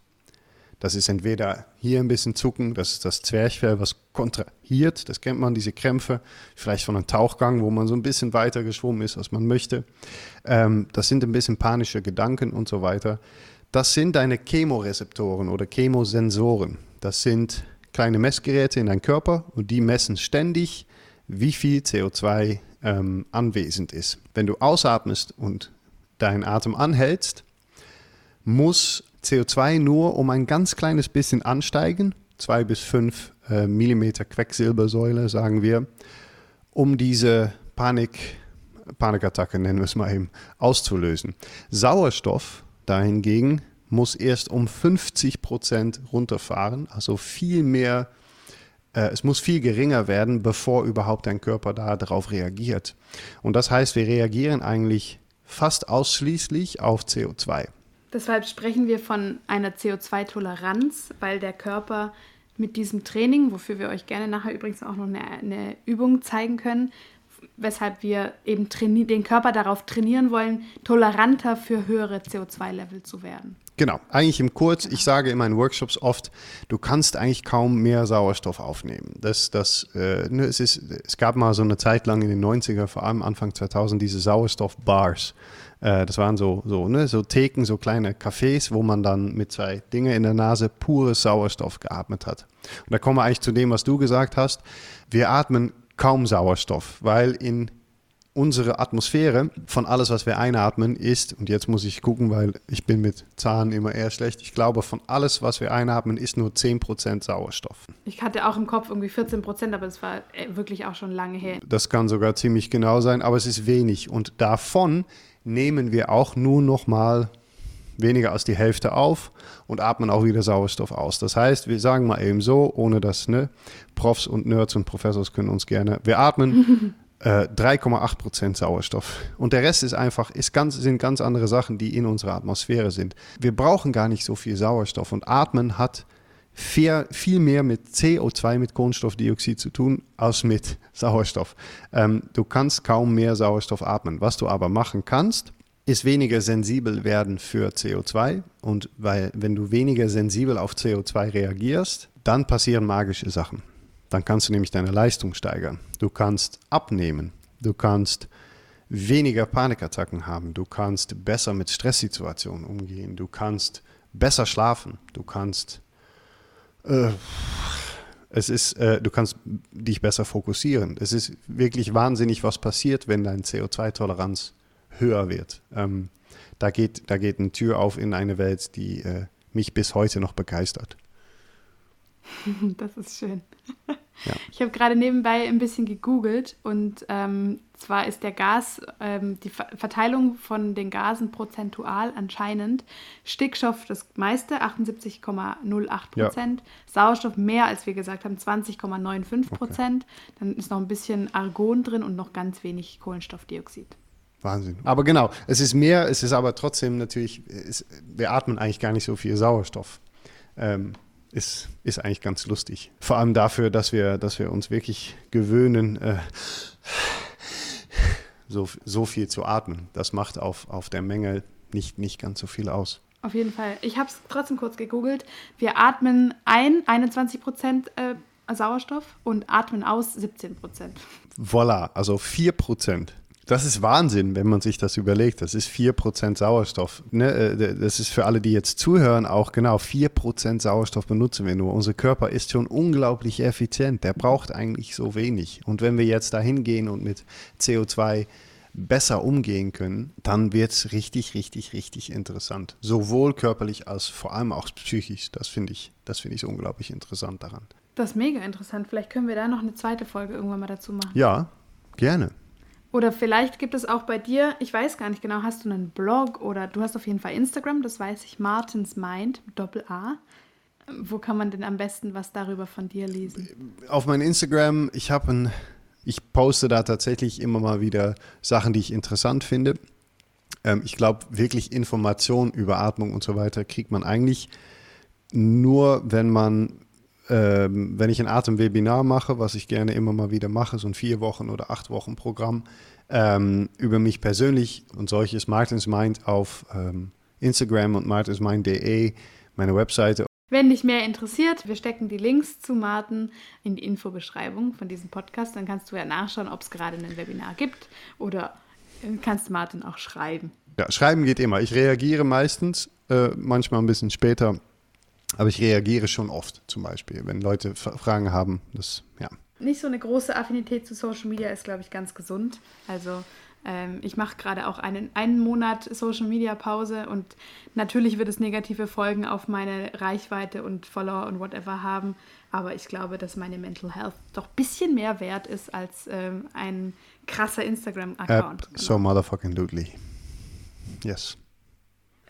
Das ist entweder hier ein bisschen zucken, das ist das Zwerchfell, was kontrahiert, das kennt man, diese Krämpfe, vielleicht von einem Tauchgang, wo man so ein bisschen weiter geschwommen ist, als man möchte. Ähm, das sind ein bisschen panische Gedanken und so weiter. Das sind deine Chemorezeptoren oder Chemosensoren. Das sind kleine Messgeräte in deinem Körper und die messen ständig, wie viel CO2 ähm, anwesend ist. Wenn du ausatmest und deinen Atem anhältst, muss CO2 nur um ein ganz kleines bisschen ansteigen, zwei bis fünf äh, Millimeter Quecksilbersäule, sagen wir, um diese Panik, Panikattacke, nennen wir es mal eben, auszulösen. Sauerstoff dahingegen muss erst um 50 Prozent runterfahren, also viel mehr, es muss viel geringer werden, bevor überhaupt dein Körper da darauf reagiert. Und das heißt, wir reagieren eigentlich fast ausschließlich auf CO2. Deshalb sprechen wir von einer CO2-Toleranz, weil der Körper mit diesem Training, wofür wir euch gerne nachher übrigens auch noch eine, eine Übung zeigen können, weshalb wir eben den Körper darauf trainieren wollen, toleranter für höhere CO2-Level zu werden. Genau, eigentlich im Kurz, ich sage in meinen Workshops oft, du kannst eigentlich kaum mehr Sauerstoff aufnehmen. Das, das, äh, ne, es, ist, es gab mal so eine Zeit lang in den 90er, vor allem Anfang 2000, diese Sauerstoff-Bars. Äh, das waren so, so, ne, so Theken, so kleine Cafés, wo man dann mit zwei Dingen in der Nase pures Sauerstoff geatmet hat. Und da kommen wir eigentlich zu dem, was du gesagt hast. Wir atmen kaum Sauerstoff, weil in unsere Atmosphäre von alles, was wir einatmen, ist, und jetzt muss ich gucken, weil ich bin mit Zahlen immer eher schlecht, ich glaube, von alles, was wir einatmen, ist nur 10% Sauerstoff. Ich hatte auch im Kopf irgendwie 14%, aber das war äh, wirklich auch schon lange her. Das kann sogar ziemlich genau sein, aber es ist wenig. Und davon nehmen wir auch nur noch mal weniger als die Hälfte auf und atmen auch wieder Sauerstoff aus. Das heißt, wir sagen mal eben so, ohne dass ne, Profs und Nerds und Professors können uns gerne, wir atmen [LAUGHS] äh, 3,8 Prozent Sauerstoff und der Rest ist einfach, ist ganz, sind ganz andere Sachen, die in unserer Atmosphäre sind. Wir brauchen gar nicht so viel Sauerstoff und Atmen hat viel, viel mehr mit CO2, mit Kohlenstoffdioxid zu tun, als mit [LAUGHS] Sauerstoff. Ähm, du kannst kaum mehr Sauerstoff atmen. Was du aber machen kannst, ist weniger sensibel werden für CO2. Und weil, wenn du weniger sensibel auf CO2 reagierst, dann passieren magische Sachen. Dann kannst du nämlich deine Leistung steigern. Du kannst abnehmen. Du kannst weniger Panikattacken haben. Du kannst besser mit Stresssituationen umgehen. Du kannst besser schlafen. Du kannst äh, es ist, äh, du kannst dich besser fokussieren. Es ist wirklich wahnsinnig, was passiert, wenn deine CO2-Toleranz höher wird. Ähm, da, geht, da geht eine Tür auf in eine Welt, die äh, mich bis heute noch begeistert. [LAUGHS] Das ist schön. Ja. Ich habe gerade nebenbei ein bisschen gegoogelt und ähm, zwar ist der Gas, ähm, die Verteilung von den Gasen prozentual anscheinend Stickstoff das meiste, 78,08 Prozent, ja. Sauerstoff mehr, als wir gesagt haben, 20,95 Prozent. Okay. Dann ist noch ein bisschen Argon drin und noch ganz wenig Kohlenstoffdioxid. Wahnsinn. Aber genau, es ist mehr, es ist aber trotzdem natürlich, es, wir atmen eigentlich gar nicht so viel Sauerstoff. Ähm, ist, ist eigentlich ganz lustig. Vor allem dafür, dass wir, dass wir uns wirklich gewöhnen, äh, so, so viel zu atmen. Das macht auf, auf der Menge nicht, nicht ganz so viel aus. Auf jeden Fall. Ich habe es trotzdem kurz gegoogelt. Wir atmen ein 21 Prozent äh, Sauerstoff und atmen aus 17 Prozent. Voilà, also 4 Prozent. Das ist Wahnsinn, wenn man sich das überlegt. Das ist 4% Sauerstoff. Ne? Äh, das ist für alle, die jetzt zuhören, auch genau 4% Sauerstoff benutzen wir nur. Unser Körper ist schon unglaublich effizient. Der braucht eigentlich so wenig. Und wenn wir jetzt da hingehen und mit CO2 besser umgehen können, dann wird es richtig, richtig, richtig interessant. Sowohl körperlich als vor allem auch psychisch. Das finde ich, das finde ich unglaublich interessant daran. Das ist mega interessant. Vielleicht können wir da noch eine zweite Folge irgendwann mal dazu machen. Ja, gerne. Oder vielleicht gibt es auch bei dir, ich weiß gar nicht genau, hast du einen Blog oder du hast auf jeden Fall Instagram, das weiß ich, Martins Mind, Doppel A. Wo kann man denn am besten was darüber von dir lesen? Auf meinem Instagram, ich habe ein, ich poste da tatsächlich immer mal wieder Sachen, die ich interessant finde. Ähm, ich glaube, wirklich Informationen über Atmung und so weiter kriegt man eigentlich nur, wenn man ähm, wenn ich ein Atemwebinar mache, was ich gerne immer mal wieder mache, so ein vier Wochen oder acht Wochen Programm, ähm, über mich persönlich und solches Martins Mind auf ähm, Instagram und martinsmind.de, meine Webseite. Wenn dich mehr interessiert, wir stecken die Links zu Martin in die Infobeschreibung von diesem Podcast. Dann kannst du ja nachschauen, ob es gerade ein Webinar gibt oder äh, kannst Martin auch schreiben. Ja, schreiben geht immer. Ich reagiere meistens, äh, manchmal ein bisschen später aber ich reagiere schon oft, zum Beispiel, wenn Leute Fragen haben. Das, ja. Nicht so eine große Affinität zu Social Media ist, glaube ich, ganz gesund. Also ähm, ich mache gerade auch einen, einen Monat Social Media Pause und natürlich wird es negative Folgen auf meine Reichweite und Follower und whatever haben. Aber ich glaube, dass meine Mental Health doch ein bisschen mehr wert ist als ähm, ein krasser Instagram-Account. Genau. So motherfucking doodly. Yes.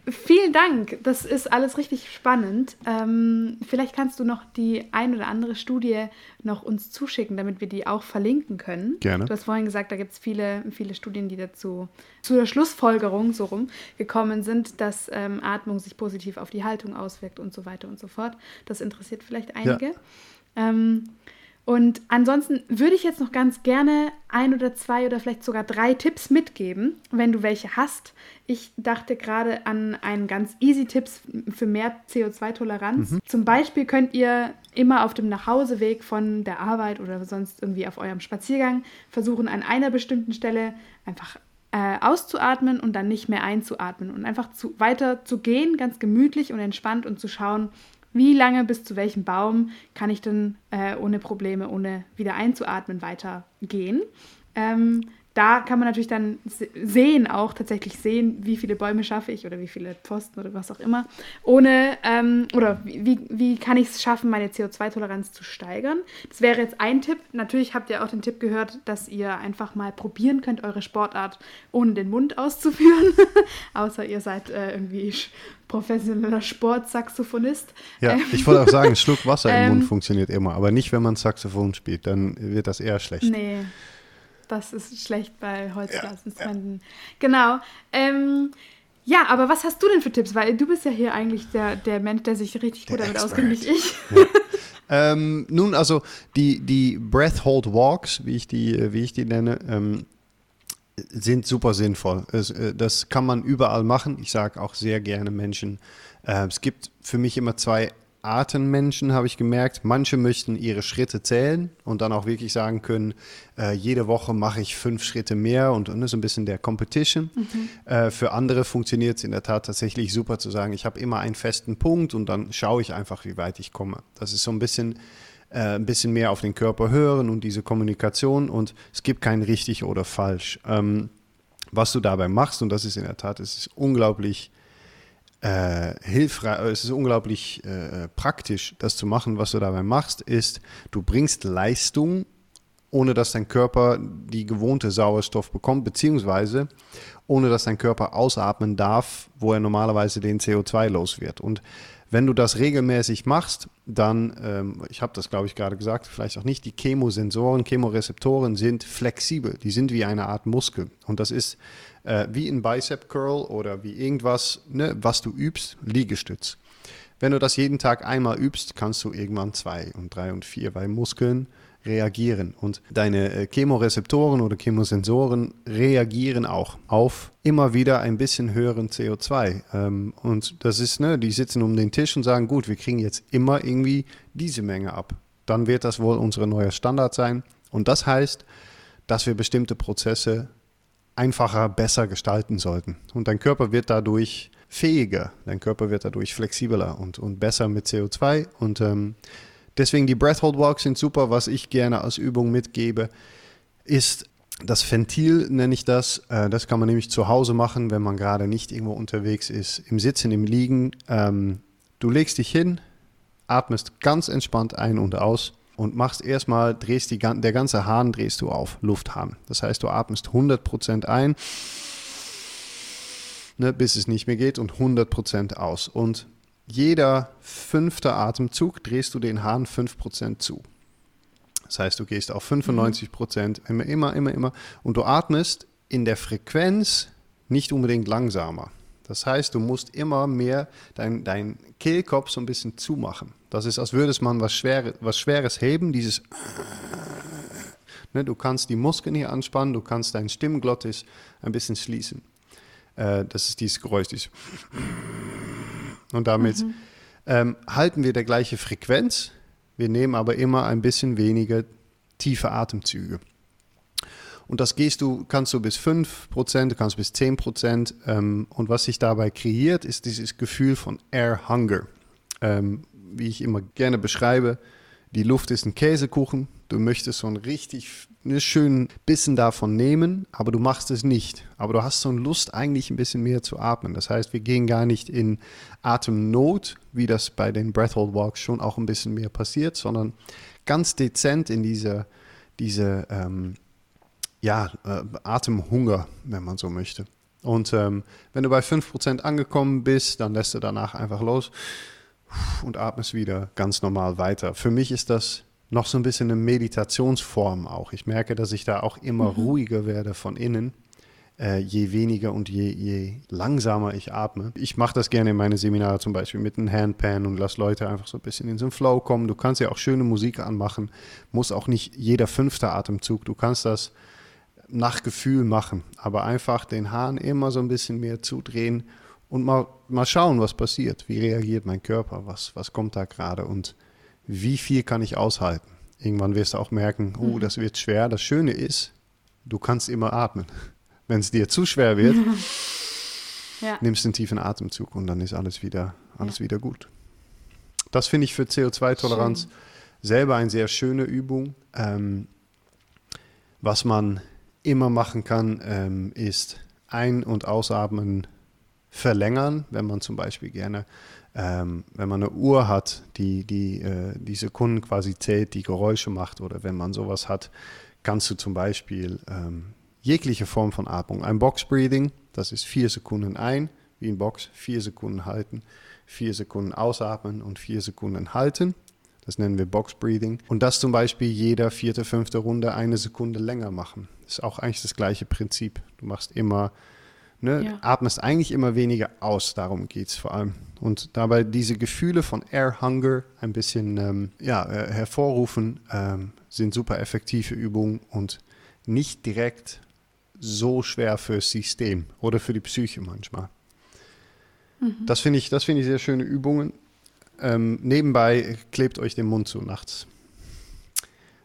Vielen Dank. Das ist alles richtig spannend. Ähm, vielleicht kannst du noch die ein oder andere Studie noch uns zuschicken, damit wir die auch verlinken können. Gerne. Du hast vorhin gesagt, da gibt es viele, viele Studien, die dazu zu der Schlussfolgerung so rum gekommen sind, dass ähm, Atmung sich positiv auf die Haltung auswirkt und so weiter und so fort. Das interessiert vielleicht einige. Ja. Ähm, und ansonsten würde ich jetzt noch ganz gerne ein oder zwei oder vielleicht sogar drei Tipps mitgeben, wenn du welche hast. Ich dachte gerade an einen ganz easy Tipps für mehr CO2-Toleranz. Mhm. Zum Beispiel könnt ihr immer auf dem Nachhauseweg von der Arbeit oder sonst irgendwie auf eurem Spaziergang versuchen, an einer bestimmten Stelle einfach äh, auszuatmen und dann nicht mehr einzuatmen und einfach zu, weiter zu gehen, ganz gemütlich und entspannt und zu schauen, wie lange bis zu welchem Baum kann ich denn äh, ohne Probleme, ohne wieder einzuatmen, weitergehen. Ähm, da kann man natürlich dann sehen, auch tatsächlich sehen, wie viele Bäume schaffe ich oder wie viele Pfosten oder was auch immer, ohne, ähm, oder wie, wie kann ich es schaffen, meine CO2-Toleranz zu steigern. Das wäre jetzt ein Tipp. Natürlich habt ihr auch den Tipp gehört, dass ihr einfach mal probieren könnt, eure Sportart ohne den Mund auszuführen, [LAUGHS] außer ihr seid äh, irgendwie professioneller Sportsaxophonist. Ja, ähm, ich wollte auch sagen, ein Schluck Wasser im Mund [LAUGHS] ähm, funktioniert immer, aber nicht, wenn man Saxophon spielt, dann wird das eher schlecht. Nee das ist schlecht bei Holzblasinstrumenten. Ja, ja. Genau. Ähm, ja, aber was hast du denn für Tipps? Weil du bist ja hier eigentlich der, der Mensch, der sich richtig gut der damit auskennt, nicht ich. Ja. ähm, nun, also die, die Breath Hold Walks, wie ich die, wie ich die nenne, ähm, sind super sinnvoll. Es, äh, das kann man überall machen. Ich sage auch sehr gerne Menschen. Äh, es gibt für mich immer zwei Artenmenschen habe ich gemerkt, manche möchten ihre Schritte zählen und dann auch wirklich sagen können, äh, jede Woche mache ich fünf Schritte mehr und, und so ein bisschen der Competition. Mhm. Äh, für andere funktioniert es in der Tat tatsächlich super zu sagen, ich habe immer einen festen Punkt und dann schaue ich einfach, wie weit ich komme. Das ist so ein bisschen, äh, ein bisschen mehr auf den Körper hören und diese Kommunikation und es gibt kein richtig oder falsch. Ähm, was du dabei machst, und das ist in der Tat, es ist unglaublich äh, hilfreich, äh, es ist unglaublich äh, praktisch, das zu machen, was du dabei machst, ist, du bringst Leistung, ohne dass dein Körper die gewohnte Sauerstoff bekommt, beziehungsweise ohne dass dein Körper ausatmen darf, wo er normalerweise den CO2 los wird. Und wenn du das regelmäßig machst, dann, ähm, ich habe das glaube ich gerade gesagt, vielleicht auch nicht, die Chemosensoren, Chemorezeptoren sind flexibel, die sind wie eine Art Muskel. Und das ist äh, wie ein Bicep Curl oder wie irgendwas, ne, was du übst, Liegestütz. Wenn du das jeden Tag einmal übst, kannst du irgendwann zwei und drei und vier, weil Muskeln reagieren. Und deine äh, Chemorezeptoren oder Chemosensoren reagieren auch auf immer wieder ein bisschen höheren CO2. Ähm, und das ist, ne, die sitzen um den Tisch und sagen, gut, wir kriegen jetzt immer irgendwie diese Menge ab. Dann wird das wohl unser neuer Standard sein. Und das heißt, dass wir bestimmte Prozesse einfacher, besser gestalten sollten. Und dein Körper wird dadurch fähiger, dein Körper wird dadurch flexibler und, und besser mit CO2. Und ähm, deswegen die Breathhold Walks sind super. Was ich gerne als Übung mitgebe, ist das Ventil, nenne ich das. Äh, das kann man nämlich zu Hause machen, wenn man gerade nicht irgendwo unterwegs ist. Im Sitzen, im Liegen. Ähm, du legst dich hin, atmest ganz entspannt ein und aus und machst erstmal, drehst die, der ganze Hahn drehst du auf, Lufthahn. Das heißt, du atmest 100% ein, ne, bis es nicht mehr geht und 100% aus. Und jeder fünfte Atemzug drehst du den Hahn 5% zu. Das heißt, du gehst auf 95% immer, immer, immer, immer. Und du atmest in der Frequenz nicht unbedingt langsamer. Das heißt, du musst immer mehr dein, dein Kehlkopf so ein bisschen zumachen. Das ist, als würdest man was, Schwer, was Schweres heben, dieses. Ne, du kannst die Muskeln hier anspannen, du kannst dein Stimmglottis ein bisschen schließen. Äh, das ist dieses Geräusch, dieses. Und damit mhm. ähm, halten wir der gleiche Frequenz, wir nehmen aber immer ein bisschen weniger tiefe Atemzüge. Und das gehst du, kannst du bis 5%, du kannst bis 10%. Ähm, und was sich dabei kreiert, ist dieses Gefühl von Air Hunger. Ähm, wie ich immer gerne beschreibe, die Luft ist ein Käsekuchen. Du möchtest so einen richtig einen schönen Bissen davon nehmen, aber du machst es nicht. Aber du hast so eine Lust, eigentlich ein bisschen mehr zu atmen. Das heißt, wir gehen gar nicht in Atemnot, wie das bei den Breathhold Walks schon auch ein bisschen mehr passiert, sondern ganz dezent in diese, diese ähm, ja, äh, Atemhunger, wenn man so möchte. Und ähm, wenn du bei 5% angekommen bist, dann lässt du danach einfach los und atmest wieder ganz normal weiter. Für mich ist das noch so ein bisschen eine Meditationsform auch. Ich merke, dass ich da auch immer mhm. ruhiger werde von innen, äh, je weniger und je, je langsamer ich atme. Ich mache das gerne in meine Seminare zum Beispiel mit einem Handpan und lasse Leute einfach so ein bisschen in so einen Flow kommen. Du kannst ja auch schöne Musik anmachen, muss auch nicht jeder fünfte Atemzug. Du kannst das nach Gefühl machen, aber einfach den Hahn immer so ein bisschen mehr zudrehen und mal, mal schauen, was passiert. Wie reagiert mein Körper? Was, was kommt da gerade? Und wie viel kann ich aushalten? Irgendwann wirst du auch merken, oh, das wird schwer. Das Schöne ist, du kannst immer atmen. [LAUGHS] Wenn es dir zu schwer wird, [LAUGHS] ja. nimmst du einen tiefen Atemzug und dann ist alles wieder, alles ja. wieder gut. Das finde ich für CO2-Toleranz selber eine sehr schöne Übung. Ähm, was man immer machen kann, ähm, ist ein- und ausatmen verlängern, wenn man zum Beispiel gerne, ähm, wenn man eine Uhr hat, die, die äh, die Sekunden quasi zählt, die Geräusche macht oder wenn man sowas hat, kannst du zum Beispiel ähm, jegliche Form von Atmung, ein Box Breathing, das ist vier Sekunden ein, wie ein Box, vier Sekunden halten, vier Sekunden ausatmen und vier Sekunden halten. Das nennen wir Box Breathing. Und das zum Beispiel jeder vierte, fünfte Runde eine Sekunde länger machen. Ist auch eigentlich das gleiche Prinzip. Du machst immer, ne, ja. atmest eigentlich immer weniger aus, darum geht es vor allem. Und dabei diese Gefühle von Air Hunger ein bisschen ähm, ja, äh, hervorrufen, ähm, sind super effektive Übungen und nicht direkt so schwer fürs System oder für die Psyche manchmal. Mhm. Das finde ich, find ich sehr schöne Übungen. Ähm, nebenbei klebt euch den Mund zu nachts.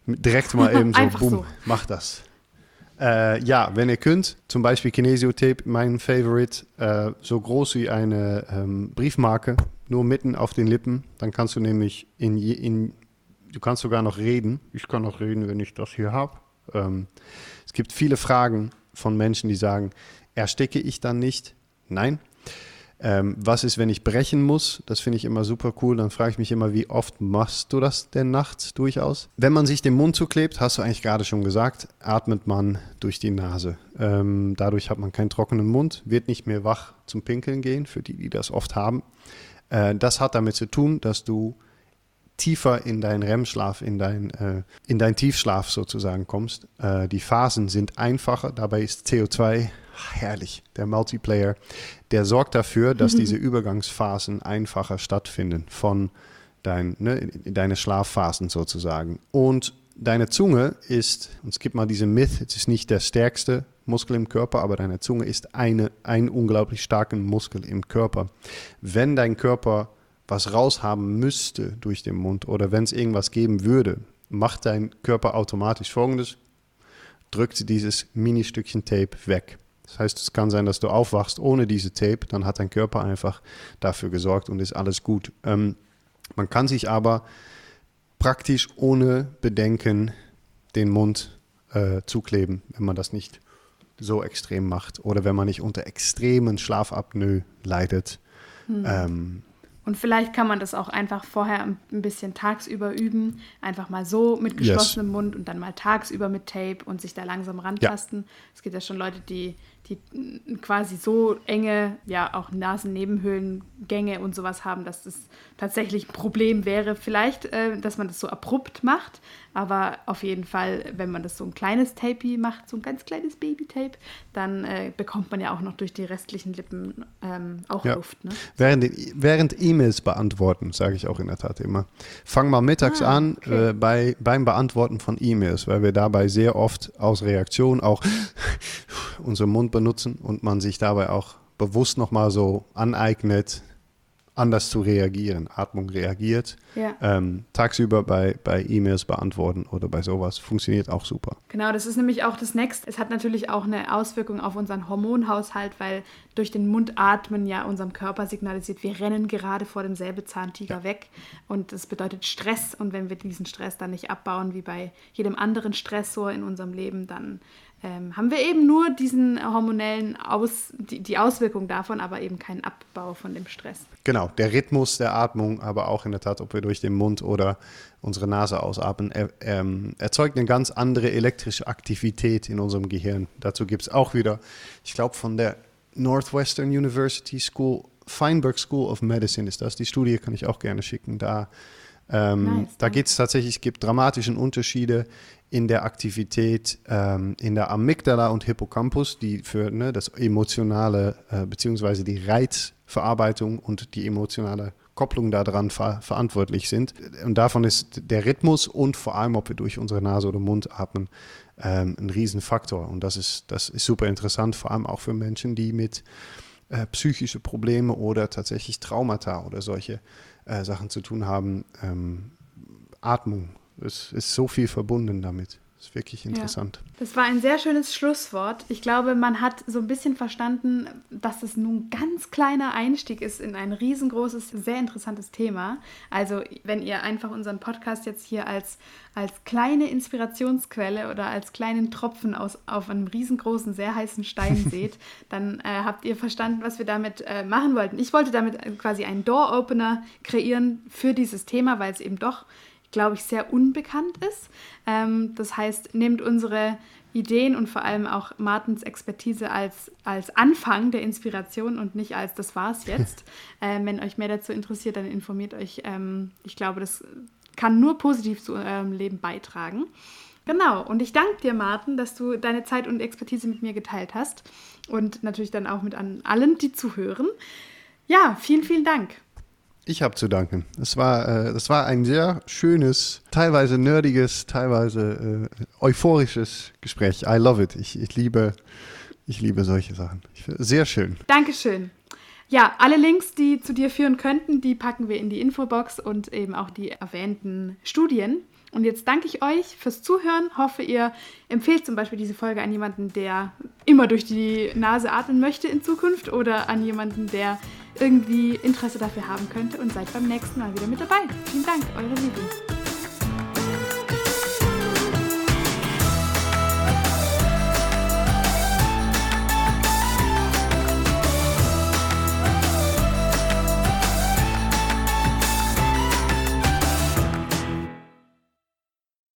Direkt mal [LAUGHS] eben so, boom, so. macht das. Äh, ja, wenn ihr könnt, zum Beispiel Kinesiotape, mein Favorite, äh, so groß wie eine ähm, Briefmarke, nur mitten auf den Lippen. Dann kannst du nämlich in, in, du kannst sogar noch reden. Ich kann noch reden, wenn ich das hier habe. Ähm, es gibt viele Fragen von Menschen, die sagen, ersticke ich dann nicht? Nein. Ähm, was ist, wenn ich brechen muss? Das finde ich immer super cool. Dann frage ich mich immer, wie oft machst du das denn nachts durchaus? Wenn man sich den Mund zuklebt, hast du eigentlich gerade schon gesagt, atmet man durch die Nase. Ähm, dadurch hat man keinen trockenen Mund, wird nicht mehr wach zum Pinkeln gehen, für die, die das oft haben. Äh, das hat damit zu tun, dass du tiefer in deinen REM-Schlaf, in, dein, äh, in deinen Tiefschlaf sozusagen kommst. Äh, die Phasen sind einfacher, dabei ist CO2 herrlich, der Multiplayer, der sorgt dafür, dass mhm. diese Übergangsphasen einfacher stattfinden von dein, ne, in deine Schlafphasen sozusagen. Und deine Zunge ist, und es gibt mal diesen Myth, es ist nicht der stärkste Muskel im Körper, aber deine Zunge ist eine, ein unglaublich starker Muskel im Körper. Wenn dein Körper was raushaben müsste durch den Mund oder wenn es irgendwas geben würde, macht dein Körper automatisch folgendes, drückt dieses Mini-Stückchen Tape weg. Das heißt, es kann sein, dass du aufwachst ohne diese Tape, dann hat dein Körper einfach dafür gesorgt und ist alles gut. Ähm, man kann sich aber praktisch ohne Bedenken den Mund äh, zukleben, wenn man das nicht so extrem macht oder wenn man nicht unter extremen Schlafapnoe leidet. Hm. Ähm, und vielleicht kann man das auch einfach vorher ein bisschen tagsüber üben. Einfach mal so mit geschlossenem yes. Mund und dann mal tagsüber mit Tape und sich da langsam rantasten. Ja. Es gibt ja schon Leute, die die quasi so enge, ja auch Nasennebenhöhlengänge und sowas haben, dass das tatsächlich ein Problem wäre. Vielleicht, äh, dass man das so abrupt macht, aber auf jeden Fall, wenn man das so ein kleines Tape macht, so ein ganz kleines Baby-Tape, dann äh, bekommt man ja auch noch durch die restlichen Lippen ähm, auch ja. Luft. Ne? Während, während E-Mails beantworten, sage ich auch in der Tat immer. Fang mal mittags ah, an okay. äh, bei, beim Beantworten von E-Mails, weil wir dabei sehr oft aus Reaktion auch [LAUGHS] unseren Mund benutzen und man sich dabei auch bewusst nochmal so aneignet, anders zu reagieren. Atmung reagiert. Ja. Ähm, tagsüber bei, bei E-Mails beantworten oder bei sowas funktioniert auch super. Genau, das ist nämlich auch das Nächste. Es hat natürlich auch eine Auswirkung auf unseren Hormonhaushalt, weil durch den Mundatmen ja unserem Körper signalisiert, wir rennen gerade vor dem Säbelzahntiger ja. weg. Und das bedeutet Stress. Und wenn wir diesen Stress dann nicht abbauen, wie bei jedem anderen Stressor in unserem Leben, dann ähm, haben wir eben nur diesen hormonellen Aus, die, die Auswirkung davon, aber eben keinen Abbau von dem Stress. Genau, der Rhythmus der Atmung, aber auch in der Tat, ob wir durch den Mund oder unsere Nase ausatmen, er, ähm, erzeugt eine ganz andere elektrische Aktivität in unserem Gehirn. Dazu gibt es auch wieder, ich glaube, von der Northwestern University School, Feinberg School of Medicine ist das. Die Studie kann ich auch gerne schicken. Da, ähm, nice, da geht es tatsächlich, es gibt dramatische Unterschiede in der Aktivität ähm, in der Amygdala und Hippocampus, die für ne, das emotionale äh, beziehungsweise die Reizverarbeitung und die emotionale Kopplung daran ver verantwortlich sind. Und davon ist der Rhythmus und vor allem, ob wir durch unsere Nase oder Mund atmen, ähm, ein Riesenfaktor. Und das ist, das ist super interessant, vor allem auch für Menschen, die mit äh, psychischen Problemen oder tatsächlich Traumata oder solche äh, Sachen zu tun haben. Ähm, Atmung es ist so viel verbunden damit. Das ist wirklich interessant. Ja, das war ein sehr schönes Schlusswort. Ich glaube, man hat so ein bisschen verstanden, dass es nun ein ganz kleiner Einstieg ist in ein riesengroßes, sehr interessantes Thema. Also, wenn ihr einfach unseren Podcast jetzt hier als, als kleine Inspirationsquelle oder als kleinen Tropfen aus, auf einem riesengroßen, sehr heißen Stein [LAUGHS] seht, dann äh, habt ihr verstanden, was wir damit äh, machen wollten. Ich wollte damit quasi einen Door-Opener kreieren für dieses Thema, weil es eben doch glaube ich, sehr unbekannt ist. Ähm, das heißt, nehmt unsere Ideen und vor allem auch Martins Expertise als, als Anfang der Inspiration und nicht als das war's jetzt. [LAUGHS] ähm, wenn euch mehr dazu interessiert, dann informiert euch. Ähm, ich glaube, das kann nur positiv zu eurem Leben beitragen. Genau, und ich danke dir, Martin, dass du deine Zeit und Expertise mit mir geteilt hast und natürlich dann auch mit an allen, die zuhören. Ja, vielen, vielen Dank. Ich habe zu danken. Es war, äh, das war ein sehr schönes, teilweise nerdiges, teilweise äh, euphorisches Gespräch. I love it. Ich, ich, liebe, ich liebe solche Sachen. Ich, sehr schön. Dankeschön. Ja, alle Links, die zu dir führen könnten, die packen wir in die Infobox und eben auch die erwähnten Studien. Und jetzt danke ich euch fürs Zuhören. Hoffe, ihr empfehlt zum Beispiel diese Folge an jemanden, der immer durch die Nase atmen möchte in Zukunft oder an jemanden, der irgendwie Interesse dafür haben könnte und seid beim nächsten Mal wieder mit dabei. Vielen Dank, eure Vivi.